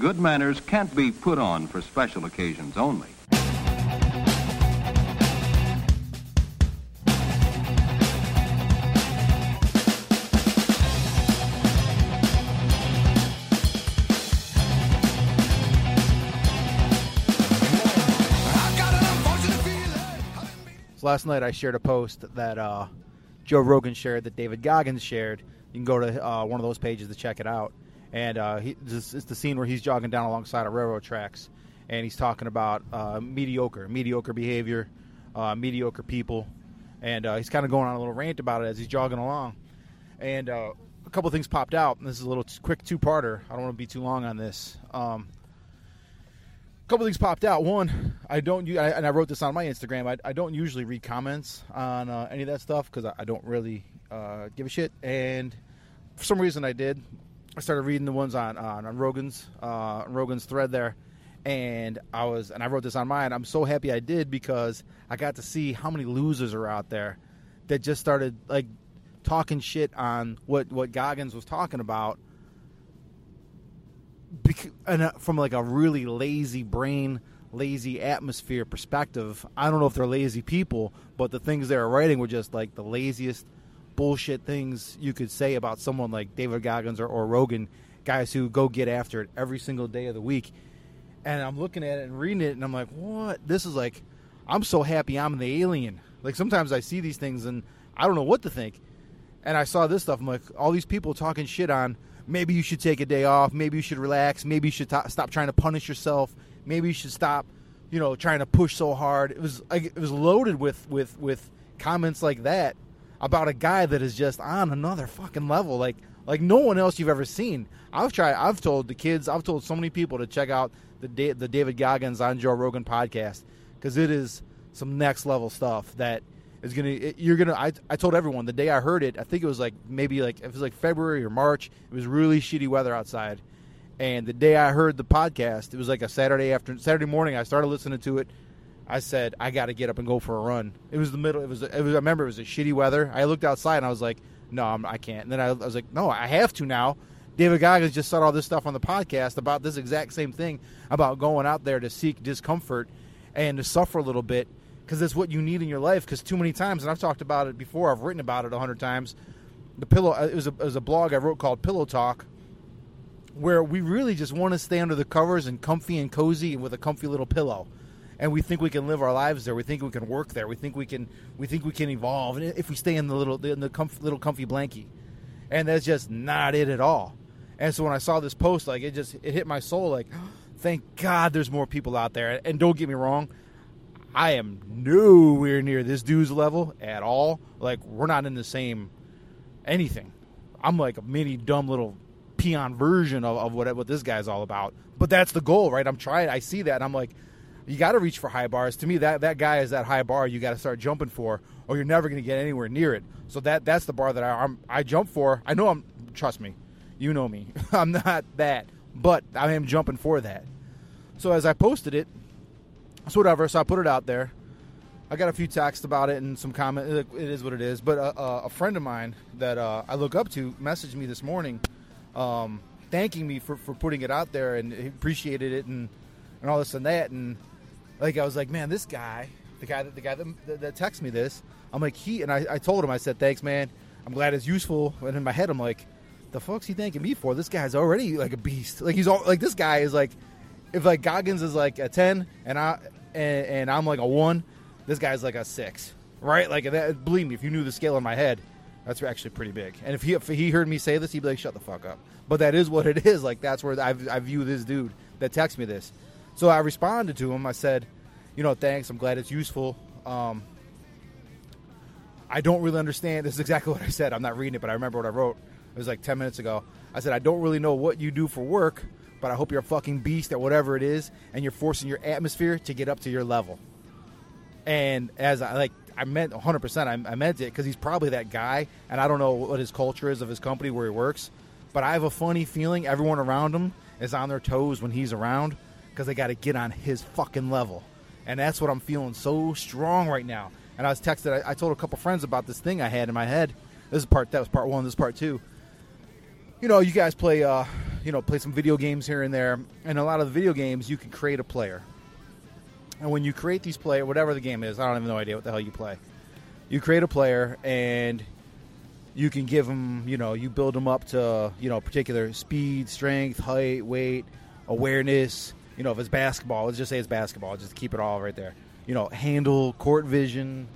good manners can't be put on for special occasions only. So last night I shared a post that uh, Joe Rogan shared that David Goggins shared. You can go to uh, one of those pages to check it out. And uh, he, this is the scene where he's jogging down alongside of railroad tracks, and he's talking about uh, mediocre, mediocre behavior, uh, mediocre people, and uh, he's kind of going on a little rant about it as he's jogging along. And uh, a couple things popped out. And this is a little t- quick two-parter. I don't want to be too long on this. Um, couple things popped out. One, I don't, I, and I wrote this on my Instagram. I, I don't usually read comments on uh, any of that stuff because I, I, don't really give a shit. And for some reason, I did. I started reading the ones on on, on Rogan's uh, Rogan's thread there, and I was, and I wrote this on mine. I'm so happy I did because I got to see how many losers are out there that just started like talking shit on what what Goggins was talking about and uh, from like a really lazy brain, lazy atmosphere perspective, I don't know if they're lazy people, but the things they were writing were just like the laziest bullshit things you could say about someone like David Goggins or, or Rogan, guys who go get after it every single day of the week. And I'm looking at it and reading it, and I'm like, what? This is like, I'm so happy I'm the alien. Like sometimes I see these things and I don't know what to think. And I saw this stuff. I'm like, all these people talking shit on maybe you should take a day off. Maybe you should relax. Maybe you should t- stop trying to punish yourself. Maybe you should stop, you know, trying to push so hard. It was like it was loaded with with with comments like that about a guy that is just on another fucking level, like like no one else you've ever seen. I've tried. I've told the kids. I've told so many people to check out the the David Goggins on Joe Rogan podcast because it is some next level stuff that is gonna you're gonna I, I told everyone the day I heard it I think it was like maybe like it was like February or March it was really shitty weather outside and the day I heard the podcast it was like a Saturday after Saturday morning I started listening to it I said I got to get up and go for a run it was the middle it was it was I remember it was a shitty weather I looked outside and I was like no I'm, I can not and then I, I was like no I have to now David Goggins just said all this stuff on the podcast about this exact same thing about going out there to seek discomfort and to suffer a little bit because it's what you need in your life. Because too many times, and I've talked about it before, I've written about it a hundred times. The pillow uh, it was, a, it was a blog I wrote called Pillow Talk, where we really just want to stay under the covers and comfy and cozy and with a comfy little pillow, and we think we can live our lives there. We think we can work there. We think we can we think we can evolve if we stay in the little in the comf- little comfy blankie, and that's just not it at all. And so when I saw this post, like it just it hit my soul. Like, thank God there's more people out there. And don't get me wrong, I am nowhere near this dude's level at all. Like we're not in the same anything. I'm like a mini dumb little peon version of, of what what this guy's all about. But that's the goal, right? I'm trying. I see that. I'm like, you got to reach for high bars. To me, that that guy is that high bar you got to start jumping for, or you're never going to get anywhere near it. So that that's the bar that I I'm, I jump for. I know I'm. Trust me, you know me. I'm not that, but I am jumping for that. So as I posted it, so whatever. So I put it out there. I got a few texts about it and some comment. It is what it is. But uh, uh, a friend of mine that uh, I look up to messaged me this morning, um, thanking me for, for putting it out there and appreciated it and, and all this and that. And like I was like, man, this guy, the guy that the guy that, that, that texted me this, I'm like he and I, I told him I said thanks, man. I'm glad it's useful. And in my head, I'm like, the fuck's he thanking me for? This guy's already like a beast. Like he's all like this guy is like if like Goggins is like a ten and I and, and I'm like a one, this guy's like a six, right? Like that. Believe me, if you knew the scale in my head, that's actually pretty big. And if he if he heard me say this, he'd be like, "Shut the fuck up." But that is what it is. Like that's where I, I view this dude that texts me this. So I responded to him. I said, "You know, thanks. I'm glad it's useful." Um, I don't really understand. This is exactly what I said. I'm not reading it, but I remember what I wrote. It was like 10 minutes ago. I said, I don't really know what you do for work, but I hope you're a fucking beast at whatever it is, and you're forcing your atmosphere to get up to your level. And as I like, I meant 100. percent I, I meant it because he's probably that guy, and I don't know what his culture is of his company where he works, but I have a funny feeling everyone around him is on their toes when he's around because they got to get on his fucking level, and that's what I'm feeling so strong right now. And I was texted. I, I told a couple friends about this thing I had in my head. This is part. That was part one. This is part two. You know, you guys play. Uh, you know, play some video games here and there. And a lot of the video games, you can create a player. And when you create these player, whatever the game is, I don't have no idea what the hell you play. You create a player, and you can give them, you know, you build them up to, you know, particular speed, strength, height, weight, awareness. You know, if it's basketball, let's just say it's basketball, just keep it all right there. You know, handle, court vision,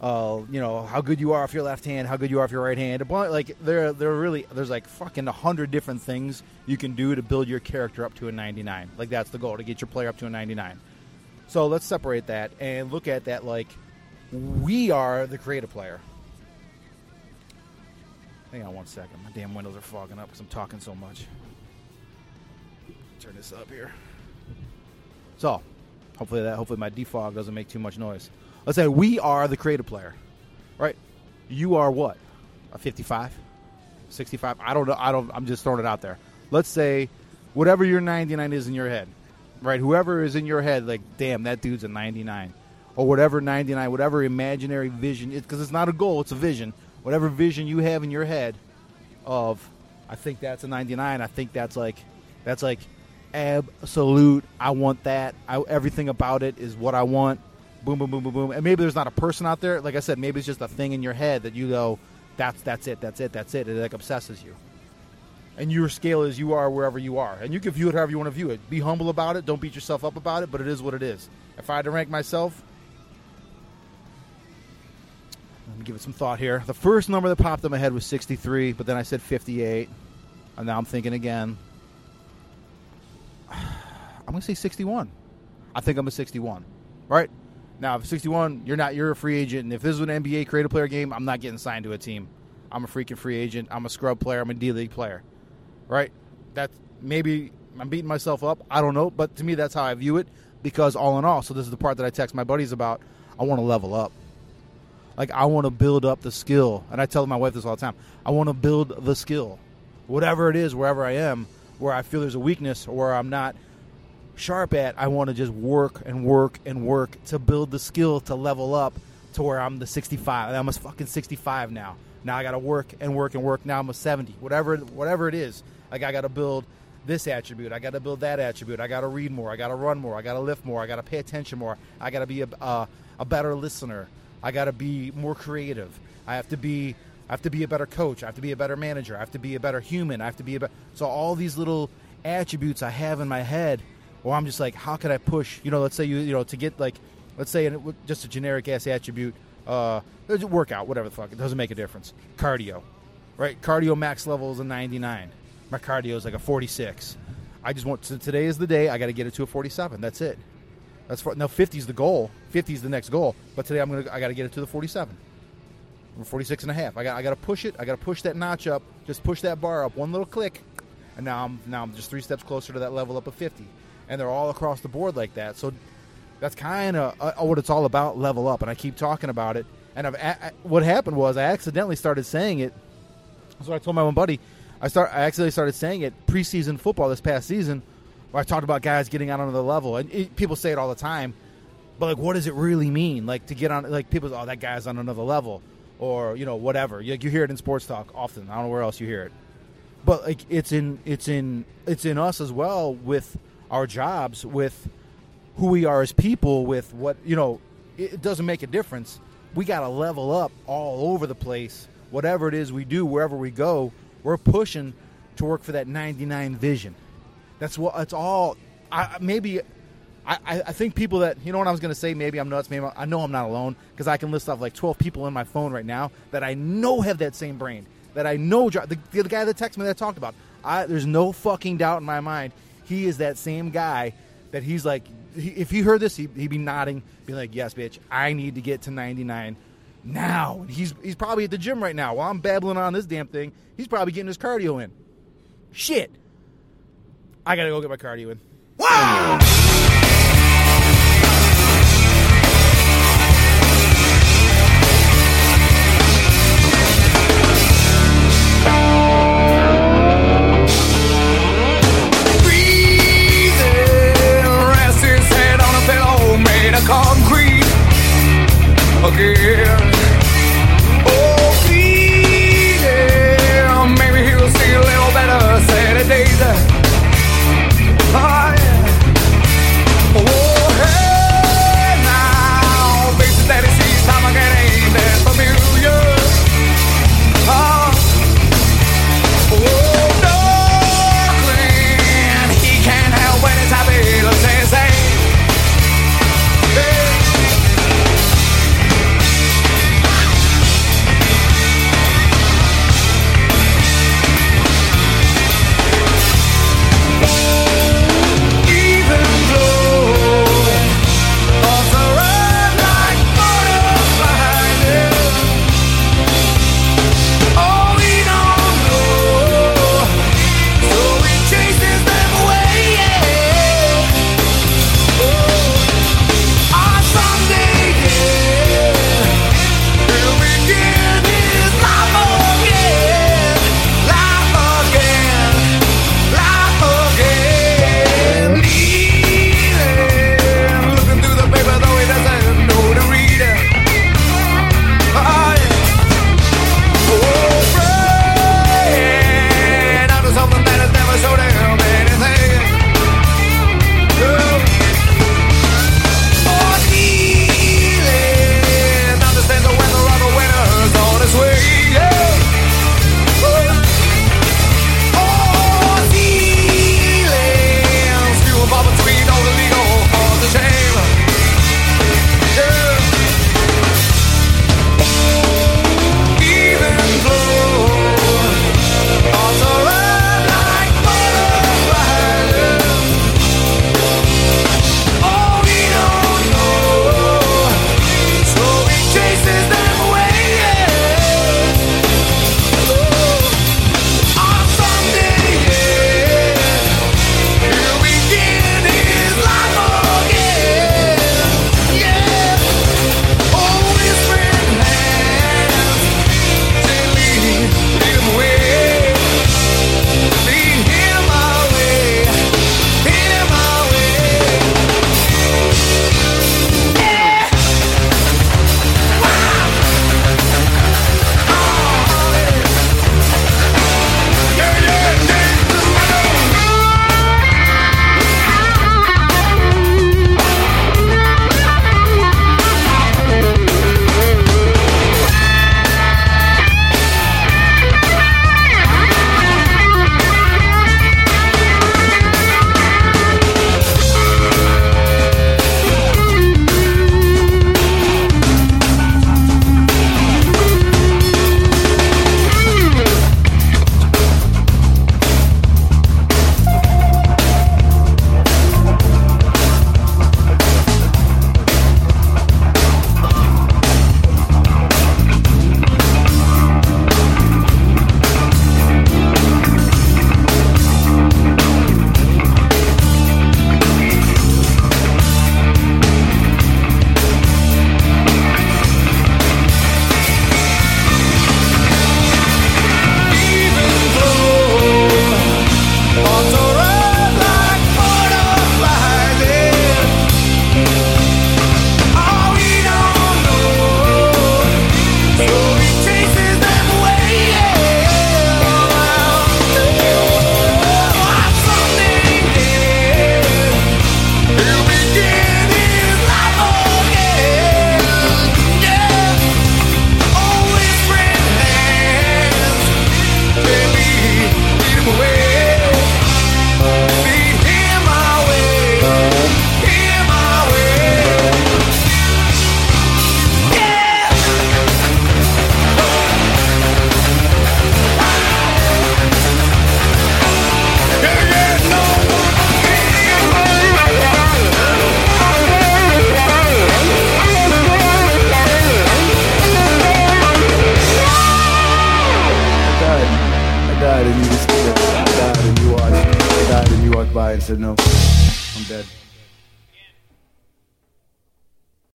uh, you know how good you are if your left hand, how good you are if your right hand. Like there, there really there's like fucking a hundred different things you can do to build your character up to a 99. Like that's the goal to get your player up to a 99. So let's separate that and look at that like we are the creative player. Hang on one second. My damn windows are fogging up because I'm talking so much. Turn this up here. So, hopefully that hopefully my defog doesn't make too much noise. Let's say we are the creative player, right? You are what? A 55, 65? I don't know. I don't. I'm just throwing it out there. Let's say whatever your 99 is in your head, right? Whoever is in your head, like, damn, that dude's a 99, or whatever 99, whatever imaginary vision, because it's not a goal, it's a vision. Whatever vision you have in your head of, I think that's a 99. I think that's like, that's like absolute. I want that. I, everything about it is what I want boom, boom, boom, boom, boom. And maybe there's not a person out there. Like I said, maybe it's just a thing in your head that you go, that's that's it, that's it, that's it. It like obsesses you. And your scale is you are wherever you are, and you can view it however you want to view it. Be humble about it. Don't beat yourself up about it. But it is what it is. If I had to rank myself, let me give it some thought here. The first number that popped in my head was 63, but then I said 58, and now I'm thinking again. I'm gonna say 61. I think I'm a 61. Right? Now, if 61, you're not. You're a free agent, and if this is an NBA creative player game, I'm not getting signed to a team. I'm a freaking free agent. I'm a scrub player. I'm a D League player, right? That's maybe I'm beating myself up. I don't know, but to me, that's how I view it. Because all in all, so this is the part that I text my buddies about. I want to level up. Like I want to build up the skill, and I tell my wife this all the time. I want to build the skill, whatever it is, wherever I am, where I feel there's a weakness or where I'm not sharp at, I want to just work and work and work to build the skill to level up to where I'm the 65. I'm a fucking 65 now. Now I got to work and work and work. Now I'm a 70. Whatever whatever it is. Like I got to build this attribute. I got to build that attribute. I got to read more. I got to run more. I got to lift more. I got to pay attention more. I got to be a, a better listener. I got to be more creative. I have to be I have to be a better coach. I have to be a better manager. I have to be a better human. I have to be a better. So all these little attributes I have in my head or I'm just like, how can I push? You know, let's say you you know to get like, let's say just a generic ass attribute, uh, workout, whatever the fuck, it doesn't make a difference. Cardio, right? Cardio max level is a 99. My cardio is like a 46. I just want so today is the day. I got to get it to a 47. That's it. That's for, now 50 is the goal. 50 is the next goal. But today I'm gonna I got to get it to the 47. 46 and a half. I got I got to push it. I got to push that notch up. Just push that bar up one little click, and now I'm now I'm just three steps closer to that level up of 50 and they're all across the board like that. So that's kind of uh, what it's all about. Level up, and I keep talking about it. And I've, what happened was I accidentally started saying it. So I told my one buddy, I start I accidentally started saying it preseason football this past season, where I talked about guys getting out on another level, and it, people say it all the time. But like, what does it really mean? Like to get on, like people, oh, that guy's on another level, or you know, whatever. You, you hear it in sports talk often. I don't know where else you hear it, but like it's in it's in it's in us as well with our jobs with who we are as people with what you know it doesn't make a difference we got to level up all over the place whatever it is we do wherever we go we're pushing to work for that 99 vision that's what it's all I, maybe I, I think people that you know what I was going to say. Maybe I'm nuts. Maybe I know I'm not alone because I can list off like 12 people in my phone right now that I know have that same brain. That I know the, the guy that texted me that I talked about. I, there's no fucking doubt in my mind he is that same guy that he's like, he, if he heard this, he, would be nodding, be like, yes, bitch, I need to get to 99 now. He's, he's probably at the gym right now. While I'm babbling on this damn thing, he's probably getting his cardio in. Shit. I gotta go get my cardio in. Wow!